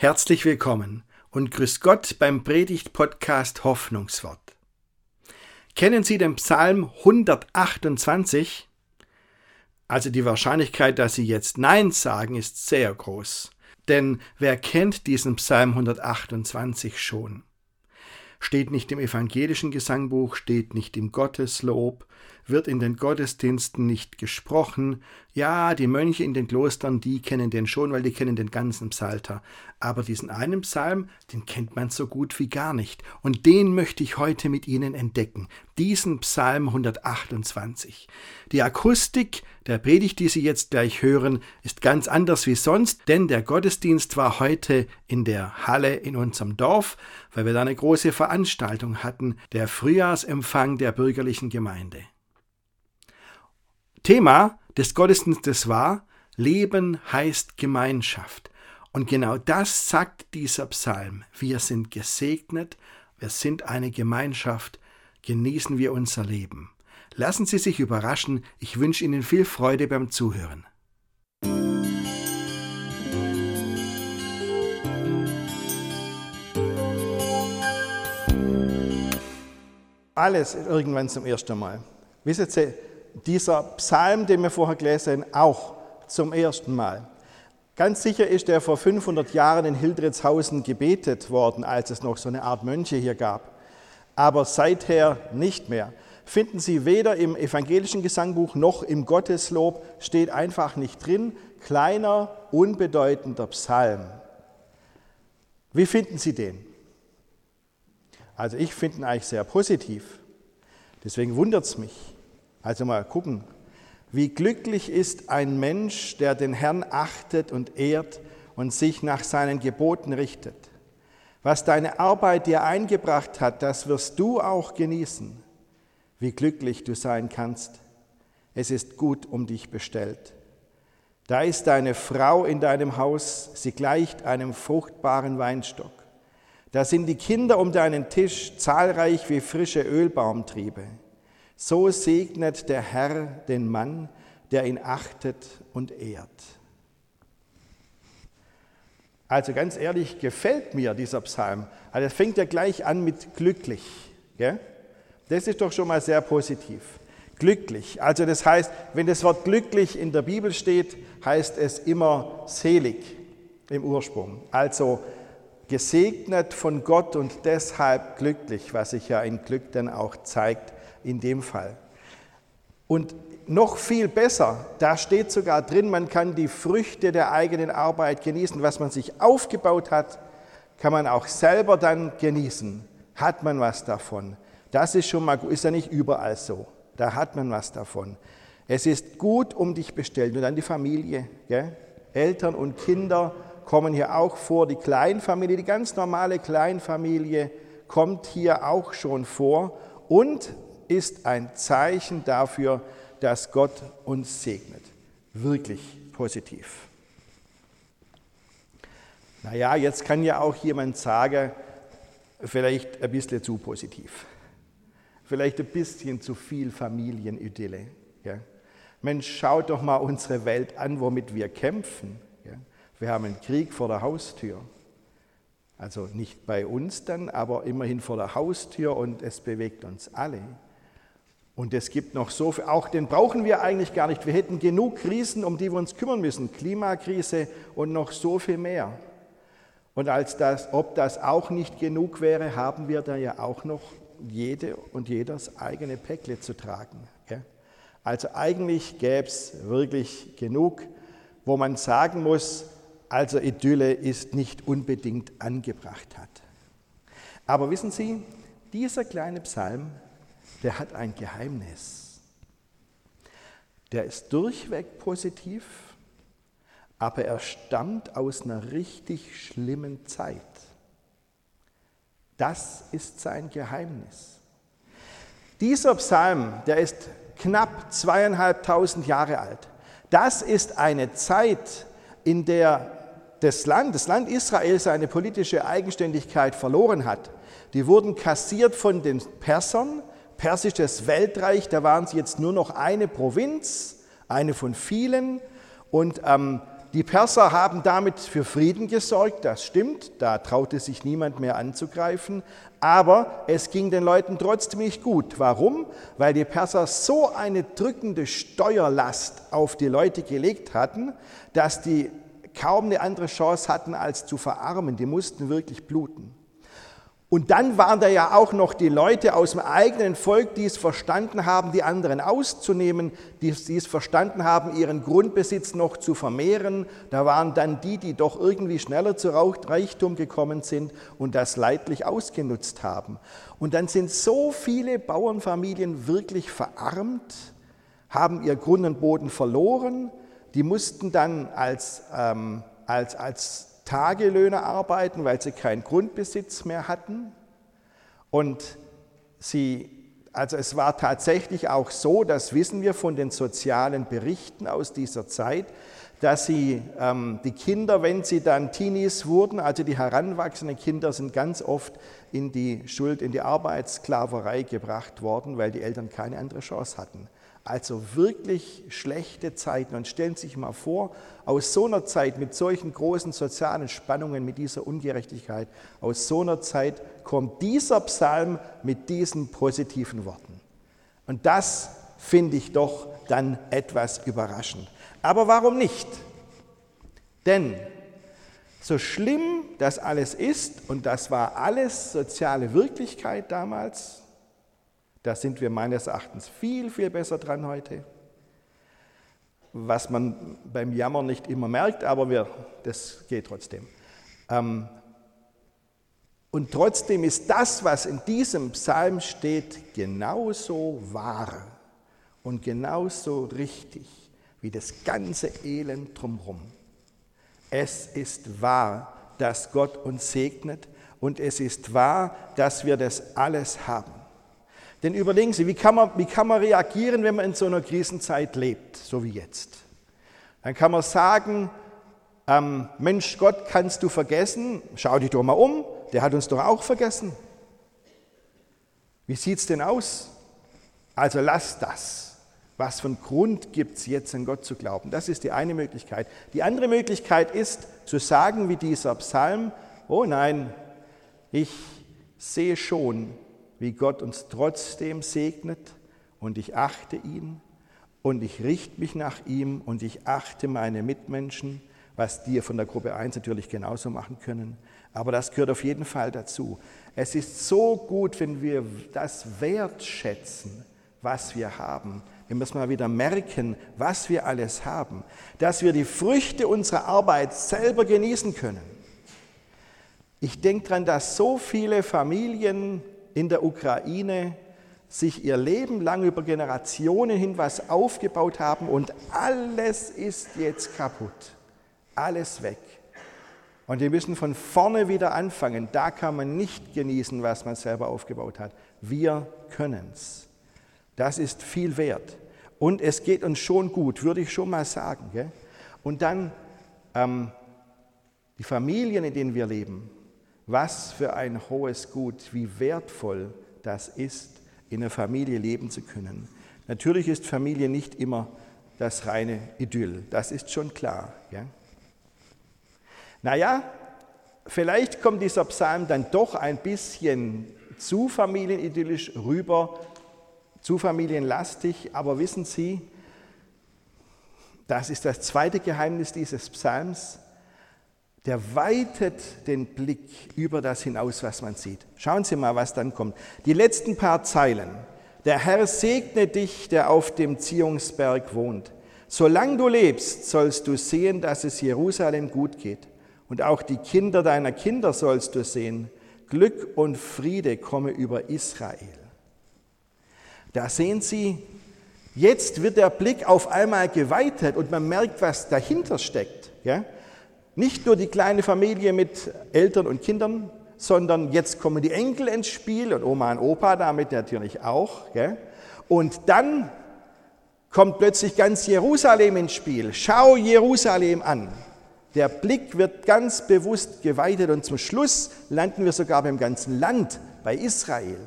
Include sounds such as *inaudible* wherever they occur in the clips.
Herzlich willkommen und grüß Gott beim Predigt-Podcast Hoffnungswort. Kennen Sie den Psalm 128? Also die Wahrscheinlichkeit, dass Sie jetzt Nein sagen, ist sehr groß. Denn wer kennt diesen Psalm 128 schon? Steht nicht im evangelischen Gesangbuch, steht nicht im Gotteslob, wird in den Gottesdiensten nicht gesprochen. Ja, die Mönche in den Klostern, die kennen den schon, weil die kennen den ganzen Psalter. Aber diesen einen Psalm, den kennt man so gut wie gar nicht. Und den möchte ich heute mit Ihnen entdecken. Diesen Psalm 128. Die Akustik der Predigt, die Sie jetzt gleich hören, ist ganz anders wie sonst, denn der Gottesdienst war heute in der Halle in unserem Dorf, weil wir da eine große Veranstaltung hatten, der Frühjahrsempfang der bürgerlichen Gemeinde. Thema des Gottesdienstes war, Leben heißt Gemeinschaft. Und genau das sagt dieser Psalm. Wir sind gesegnet, wir sind eine Gemeinschaft, genießen wir unser Leben. Lassen Sie sich überraschen, ich wünsche Ihnen viel Freude beim Zuhören. Alles irgendwann zum ersten Mal. Wissen Sie, dieser Psalm, den wir vorher gelesen haben, auch zum ersten Mal. Ganz sicher ist er vor 500 Jahren in Hildritzhausen gebetet worden, als es noch so eine Art Mönche hier gab. Aber seither nicht mehr. Finden Sie weder im evangelischen Gesangbuch noch im Gotteslob, steht einfach nicht drin. Kleiner, unbedeutender Psalm. Wie finden Sie den? Also ich finde ihn eigentlich sehr positiv. Deswegen wundert es mich. Also mal gucken, wie glücklich ist ein Mensch, der den Herrn achtet und ehrt und sich nach seinen Geboten richtet. Was deine Arbeit dir eingebracht hat, das wirst du auch genießen. Wie glücklich du sein kannst. Es ist gut um dich bestellt. Da ist deine Frau in deinem Haus, sie gleicht einem fruchtbaren Weinstock. Da sind die Kinder um deinen Tisch, zahlreich wie frische Ölbaumtriebe. So segnet der Herr den Mann, der ihn achtet und ehrt. Also ganz ehrlich, gefällt mir dieser Psalm. Also es fängt ja gleich an mit glücklich. Gell? Das ist doch schon mal sehr positiv. Glücklich. Also das heißt, wenn das Wort glücklich in der Bibel steht, heißt es immer selig im Ursprung. Also gesegnet von Gott und deshalb glücklich, was sich ja in Glück dann auch zeigt in dem Fall. Und noch viel besser, da steht sogar drin, man kann die Früchte der eigenen Arbeit genießen. Was man sich aufgebaut hat, kann man auch selber dann genießen. Hat man was davon. Das ist schon mal gut, ist ja nicht überall so. Da hat man was davon. Es ist gut um dich bestellt. Und dann die Familie. Gell? Eltern und Kinder kommen hier auch vor. Die Kleinfamilie, die ganz normale Kleinfamilie kommt hier auch schon vor. Und ist ein Zeichen dafür, dass Gott uns segnet. Wirklich positiv. Naja, jetzt kann ja auch jemand sagen, vielleicht ein bisschen zu positiv. Vielleicht ein bisschen zu viel Familienidylle. Ja. Mensch, schaut doch mal unsere Welt an, womit wir kämpfen. Ja. Wir haben einen Krieg vor der Haustür. Also nicht bei uns dann, aber immerhin vor der Haustür und es bewegt uns alle. Und es gibt noch so viel, auch den brauchen wir eigentlich gar nicht. Wir hätten genug Krisen, um die wir uns kümmern müssen. Klimakrise und noch so viel mehr. Und als das, ob das auch nicht genug wäre, haben wir da ja auch noch jede und jeders eigene Päckle zu tragen. Also eigentlich gäbe es wirklich genug, wo man sagen muss, also Idylle ist nicht unbedingt angebracht hat. Aber wissen Sie, dieser kleine Psalm der hat ein Geheimnis. Der ist durchweg positiv, aber er stammt aus einer richtig schlimmen Zeit. Das ist sein Geheimnis. Dieser Psalm, der ist knapp zweieinhalbtausend Jahre alt. Das ist eine Zeit, in der das Land, das Land Israel seine politische Eigenständigkeit verloren hat. Die wurden kassiert von den Persern, persisches Weltreich, da waren sie jetzt nur noch eine Provinz, eine von vielen. Und ähm, die Perser haben damit für Frieden gesorgt, das stimmt, da traute sich niemand mehr anzugreifen, aber es ging den Leuten trotzdem nicht gut. Warum? Weil die Perser so eine drückende Steuerlast auf die Leute gelegt hatten, dass die kaum eine andere Chance hatten, als zu verarmen. Die mussten wirklich bluten. Und dann waren da ja auch noch die Leute aus dem eigenen Volk, die es verstanden haben, die anderen auszunehmen, die, es verstanden haben, ihren Grundbesitz noch zu vermehren. Da waren dann die, die doch irgendwie schneller zu Reichtum gekommen sind und das leidlich ausgenutzt haben. Und dann sind so viele Bauernfamilien wirklich verarmt, haben ihr Grund und Boden verloren. Die mussten dann als, ähm, als, als Tagelöhner arbeiten, weil sie keinen Grundbesitz mehr hatten. Und sie, also es war tatsächlich auch so, das wissen wir von den sozialen Berichten aus dieser Zeit, dass sie ähm, die Kinder, wenn sie dann Teenies wurden, also die heranwachsenden Kinder, sind ganz oft in die Schuld, in die Arbeitssklaverei gebracht worden, weil die Eltern keine andere Chance hatten. Also wirklich schlechte Zeiten. Und stellen Sie sich mal vor, aus so einer Zeit mit solchen großen sozialen Spannungen, mit dieser Ungerechtigkeit, aus so einer Zeit kommt dieser Psalm mit diesen positiven Worten. Und das finde ich doch dann etwas überraschend. Aber warum nicht? Denn so schlimm das alles ist, und das war alles soziale Wirklichkeit damals, da sind wir meines Erachtens viel, viel besser dran heute. Was man beim Jammern nicht immer merkt, aber wir, das geht trotzdem. Ähm, und trotzdem ist das, was in diesem Psalm steht, genauso wahr und genauso richtig wie das ganze Elend drumherum. Es ist wahr, dass Gott uns segnet und es ist wahr, dass wir das alles haben. Denn überlegen Sie, wie kann, man, wie kann man reagieren, wenn man in so einer Krisenzeit lebt, so wie jetzt? Dann kann man sagen, ähm, Mensch, Gott kannst du vergessen, schau dich doch mal um, der hat uns doch auch vergessen. Wie sieht es denn aus? Also lass das. Was für einen Grund gibt es jetzt an Gott zu glauben? Das ist die eine Möglichkeit. Die andere Möglichkeit ist zu sagen wie dieser Psalm, oh nein, ich sehe schon, wie Gott uns trotzdem segnet und ich achte ihn und ich richte mich nach ihm und ich achte meine Mitmenschen, was die von der Gruppe 1 natürlich genauso machen können. Aber das gehört auf jeden Fall dazu. Es ist so gut, wenn wir das wertschätzen, was wir haben. Wir müssen mal wieder merken, was wir alles haben, dass wir die Früchte unserer Arbeit selber genießen können. Ich denke daran, dass so viele Familien in der Ukraine sich ihr Leben lang über Generationen hin was aufgebaut haben und alles ist jetzt kaputt. Alles weg. Und wir müssen von vorne wieder anfangen. Da kann man nicht genießen, was man selber aufgebaut hat. Wir können es. Das ist viel wert. Und es geht uns schon gut, würde ich schon mal sagen. Gell? Und dann ähm, die Familien, in denen wir leben, was für ein hohes Gut, wie wertvoll das ist, in einer Familie leben zu können. Natürlich ist Familie nicht immer das reine Idyll, das ist schon klar. Ja? Naja, vielleicht kommt dieser Psalm dann doch ein bisschen zu familienidyllisch rüber, zu familienlastig, aber wissen Sie, das ist das zweite Geheimnis dieses Psalms der weitet den Blick über das hinaus, was man sieht. Schauen Sie mal, was dann kommt. Die letzten paar Zeilen. Der Herr segne dich, der auf dem Zionsberg wohnt. Solange du lebst, sollst du sehen, dass es Jerusalem gut geht. Und auch die Kinder deiner Kinder sollst du sehen. Glück und Friede komme über Israel. Da sehen Sie, jetzt wird der Blick auf einmal geweitet und man merkt, was dahinter steckt. Ja? Nicht nur die kleine Familie mit Eltern und Kindern, sondern jetzt kommen die Enkel ins Spiel und Oma und Opa damit natürlich auch. Gell? Und dann kommt plötzlich ganz Jerusalem ins Spiel. Schau Jerusalem an. Der Blick wird ganz bewusst geweitet und zum Schluss landen wir sogar beim ganzen Land, bei Israel.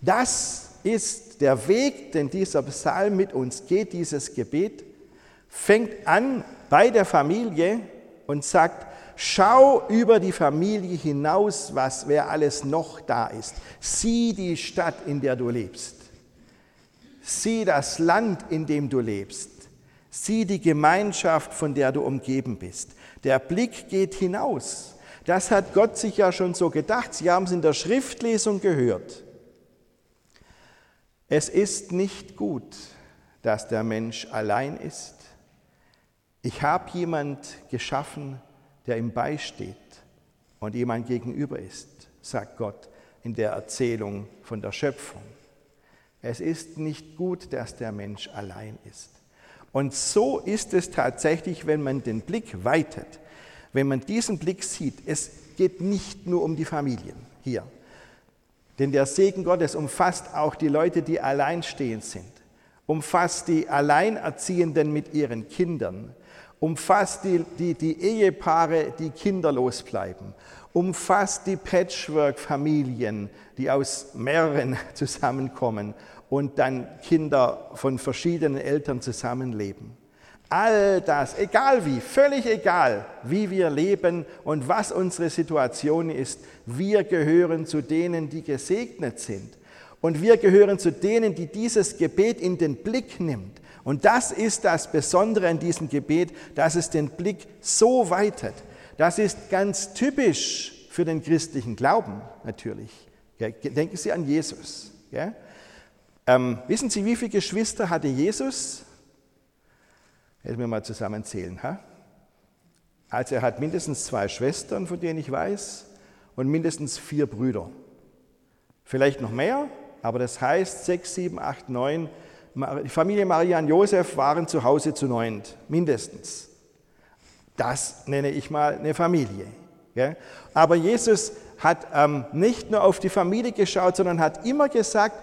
Das ist der Weg, den dieser Psalm mit uns geht, dieses Gebet fängt an bei der Familie und sagt, schau über die Familie hinaus, was wer alles noch da ist. Sieh die Stadt, in der du lebst. Sieh das Land, in dem du lebst. Sieh die Gemeinschaft, von der du umgeben bist. Der Blick geht hinaus. Das hat Gott sich ja schon so gedacht. Sie haben es in der Schriftlesung gehört. Es ist nicht gut, dass der Mensch allein ist. Ich habe jemand geschaffen, der ihm beisteht und jemand gegenüber ist, sagt Gott in der Erzählung von der Schöpfung. Es ist nicht gut, dass der Mensch allein ist. Und so ist es tatsächlich, wenn man den Blick weitet, wenn man diesen Blick sieht. Es geht nicht nur um die Familien hier, denn der Segen Gottes umfasst auch die Leute, die alleinstehend sind, umfasst die Alleinerziehenden mit ihren Kindern, umfasst die, die, die Ehepaare, die kinderlos bleiben, umfasst die Patchwork-Familien, die aus mehreren *laughs* zusammenkommen und dann Kinder von verschiedenen Eltern zusammenleben. All das, egal wie, völlig egal, wie wir leben und was unsere Situation ist, wir gehören zu denen, die gesegnet sind. Und wir gehören zu denen, die dieses Gebet in den Blick nimmt. Und das ist das Besondere an diesem Gebet, dass es den Blick so weitet. Das ist ganz typisch für den christlichen Glauben natürlich. Denken Sie an Jesus. Ähm, wissen Sie, wie viele Geschwister hatte Jesus? Hätten wir mal zusammenzählen. Ha? Also er hat mindestens zwei Schwestern, von denen ich weiß, und mindestens vier Brüder. Vielleicht noch mehr, aber das heißt sechs, sieben, acht, neun die Familie Maria und Josef waren zu Hause zu neunt, mindestens. Das nenne ich mal eine Familie. Aber Jesus hat ähm, nicht nur auf die Familie geschaut, sondern hat immer gesagt,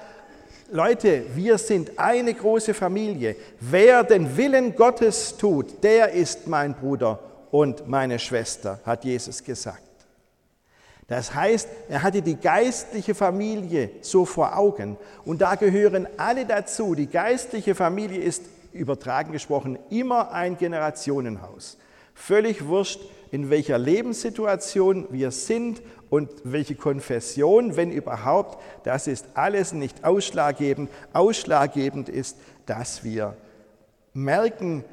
Leute, wir sind eine große Familie. Wer den Willen Gottes tut, der ist mein Bruder und meine Schwester, hat Jesus gesagt. Das heißt, er hatte die geistliche Familie so vor Augen und da gehören alle dazu. Die geistliche Familie ist, übertragen gesprochen, immer ein Generationenhaus. Völlig wurscht, in welcher Lebenssituation wir sind und welche Konfession, wenn überhaupt, das ist alles nicht ausschlaggebend. Ausschlaggebend ist, dass wir merken,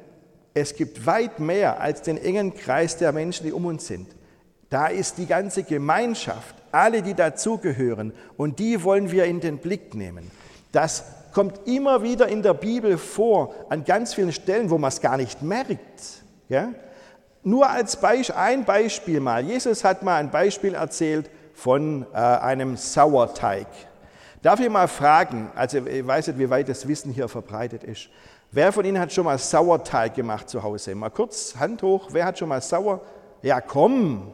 es gibt weit mehr als den engen Kreis der Menschen, die um uns sind. Da ist die ganze Gemeinschaft, alle, die dazugehören, und die wollen wir in den Blick nehmen. Das kommt immer wieder in der Bibel vor, an ganz vielen Stellen, wo man es gar nicht merkt. Ja? Nur als Beispiel, ein Beispiel mal. Jesus hat mal ein Beispiel erzählt von äh, einem Sauerteig. Darf ich mal fragen, also ich weiß nicht, wie weit das Wissen hier verbreitet ist. Wer von Ihnen hat schon mal Sauerteig gemacht zu Hause? Mal kurz, Hand hoch, wer hat schon mal Sauer? Ja, komm,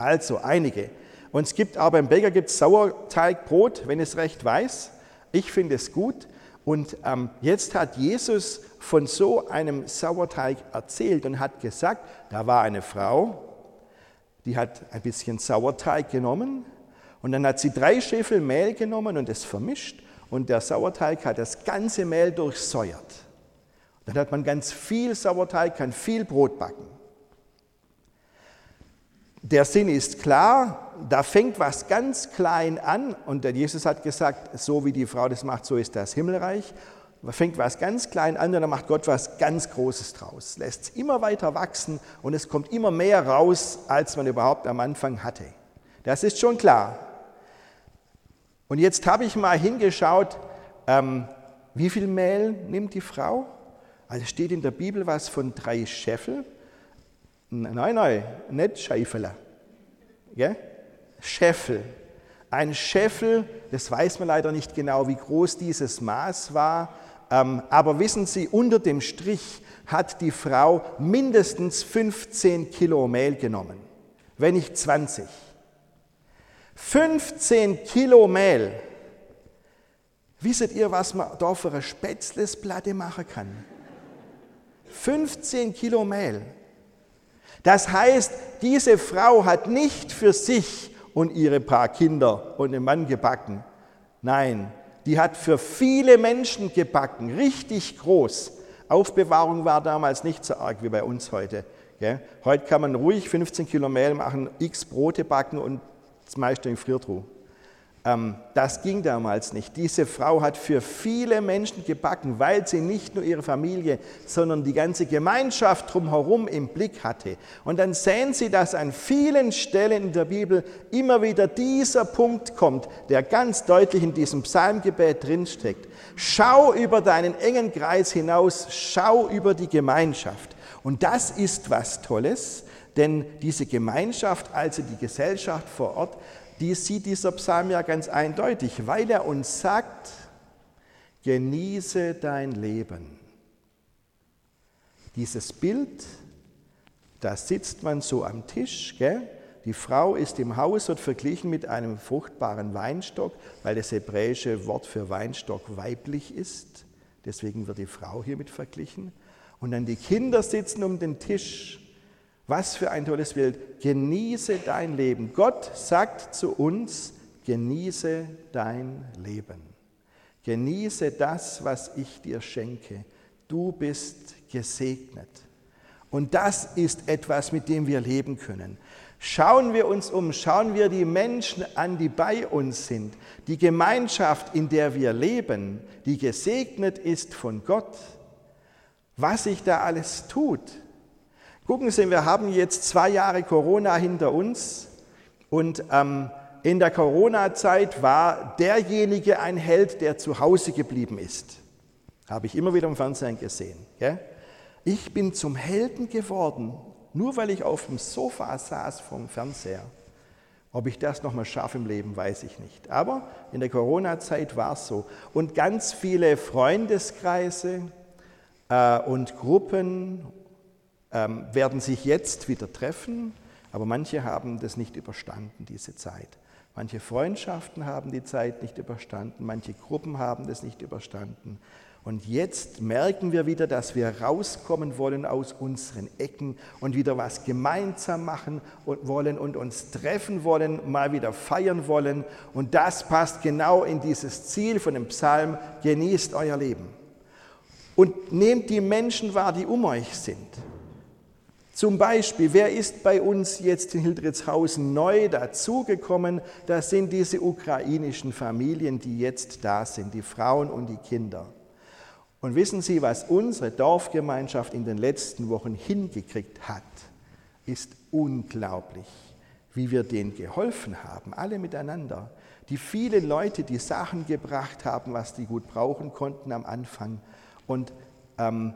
also einige. Und es gibt aber im Bäcker gibt Sauerteigbrot, wenn es recht weiß. Ich finde es gut. Und ähm, jetzt hat Jesus von so einem Sauerteig erzählt und hat gesagt, da war eine Frau, die hat ein bisschen Sauerteig genommen und dann hat sie drei Scheffel Mehl genommen und es vermischt und der Sauerteig hat das ganze Mehl durchsäuert. Dann hat man ganz viel Sauerteig, kann viel Brot backen. Der Sinn ist klar, da fängt was ganz klein an und der Jesus hat gesagt, so wie die Frau das macht, so ist das Himmelreich. Da fängt was ganz klein an und dann macht Gott was ganz Großes draus. Lässt es immer weiter wachsen und es kommt immer mehr raus, als man überhaupt am Anfang hatte. Das ist schon klar. Und jetzt habe ich mal hingeschaut, ähm, wie viel Mehl nimmt die Frau? Also steht in der Bibel was von drei Scheffel. Nein, nein, nicht Scheifele. Ja? Scheffel. Ein Scheffel, das weiß man leider nicht genau, wie groß dieses Maß war, ähm, aber wissen Sie, unter dem Strich hat die Frau mindestens 15 Kilo Mehl genommen, wenn nicht 20. 15 Kilo Mehl. Wisset ihr, was man da für eine Spätzlesplatte machen kann? 15 Kilo Mehl. Das heißt, diese Frau hat nicht für sich und ihre paar Kinder und den Mann gebacken. Nein, die hat für viele Menschen gebacken, richtig groß. Aufbewahrung war damals nicht so arg wie bei uns heute. Heute kann man ruhig 15 Kilometer machen, x Brote backen und das meiste in Friertruhe. Ähm, das ging damals nicht. Diese Frau hat für viele Menschen gebacken, weil sie nicht nur ihre Familie, sondern die ganze Gemeinschaft drumherum im Blick hatte. Und dann sehen Sie, dass an vielen Stellen in der Bibel immer wieder dieser Punkt kommt, der ganz deutlich in diesem Psalmgebet drinsteckt. Schau über deinen engen Kreis hinaus, schau über die Gemeinschaft. Und das ist was Tolles, denn diese Gemeinschaft, also die Gesellschaft vor Ort, die sieht dieser Psalm ja ganz eindeutig, weil er uns sagt, genieße dein Leben. Dieses Bild, da sitzt man so am Tisch, gell? die Frau ist im Haus, wird verglichen mit einem fruchtbaren Weinstock, weil das hebräische Wort für Weinstock weiblich ist. Deswegen wird die Frau hiermit verglichen. Und dann die Kinder sitzen um den Tisch was für ein tolles Bild. Genieße dein Leben. Gott sagt zu uns, genieße dein Leben. Genieße das, was ich dir schenke. Du bist gesegnet. Und das ist etwas, mit dem wir leben können. Schauen wir uns um, schauen wir die Menschen an, die bei uns sind, die Gemeinschaft, in der wir leben, die gesegnet ist von Gott, was sich da alles tut. Gucken Sie, wir haben jetzt zwei Jahre Corona hinter uns und ähm, in der Corona-Zeit war derjenige ein Held, der zu Hause geblieben ist. Habe ich immer wieder im Fernsehen gesehen. Gell? Ich bin zum Helden geworden, nur weil ich auf dem Sofa saß vom Fernseher. Ob ich das nochmal schaffe im Leben, weiß ich nicht. Aber in der Corona-Zeit war es so. Und ganz viele Freundeskreise äh, und Gruppen werden sich jetzt wieder treffen, aber manche haben das nicht überstanden, diese Zeit. Manche Freundschaften haben die Zeit nicht überstanden, manche Gruppen haben das nicht überstanden. Und jetzt merken wir wieder, dass wir rauskommen wollen aus unseren Ecken und wieder was gemeinsam machen wollen und uns treffen wollen, mal wieder feiern wollen. Und das passt genau in dieses Ziel von dem Psalm, genießt euer Leben. Und nehmt die Menschen wahr, die um euch sind. Zum Beispiel, wer ist bei uns jetzt in Hildritzhausen neu dazugekommen? Das sind diese ukrainischen Familien, die jetzt da sind, die Frauen und die Kinder. Und wissen Sie, was unsere Dorfgemeinschaft in den letzten Wochen hingekriegt hat, ist unglaublich, wie wir denen geholfen haben, alle miteinander. Die vielen Leute, die Sachen gebracht haben, was die gut brauchen konnten am Anfang. Und ähm,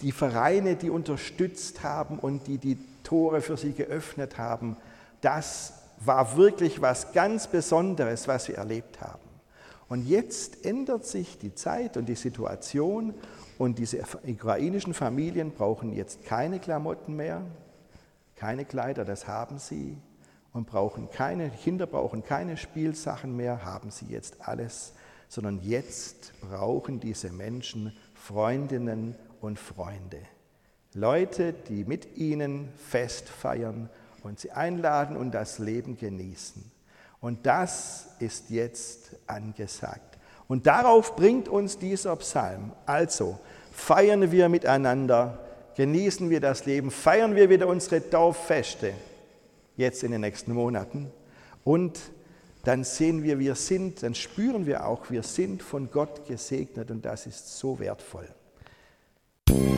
die Vereine, die unterstützt haben und die die Tore für sie geöffnet haben, das war wirklich was ganz Besonderes, was wir erlebt haben. Und jetzt ändert sich die Zeit und die Situation und diese ukrainischen Familien brauchen jetzt keine Klamotten mehr, keine Kleider, das haben sie und brauchen keine Kinder brauchen keine Spielsachen mehr, haben sie jetzt alles, sondern jetzt brauchen diese Menschen Freundinnen und Freunde. Leute, die mit ihnen Fest feiern und sie einladen und das Leben genießen. Und das ist jetzt angesagt. Und darauf bringt uns dieser Psalm. Also feiern wir miteinander, genießen wir das Leben, feiern wir wieder unsere Dorffeste jetzt in den nächsten Monaten. Und dann sehen wir, wir sind, dann spüren wir auch, wir sind von Gott gesegnet und das ist so wertvoll. You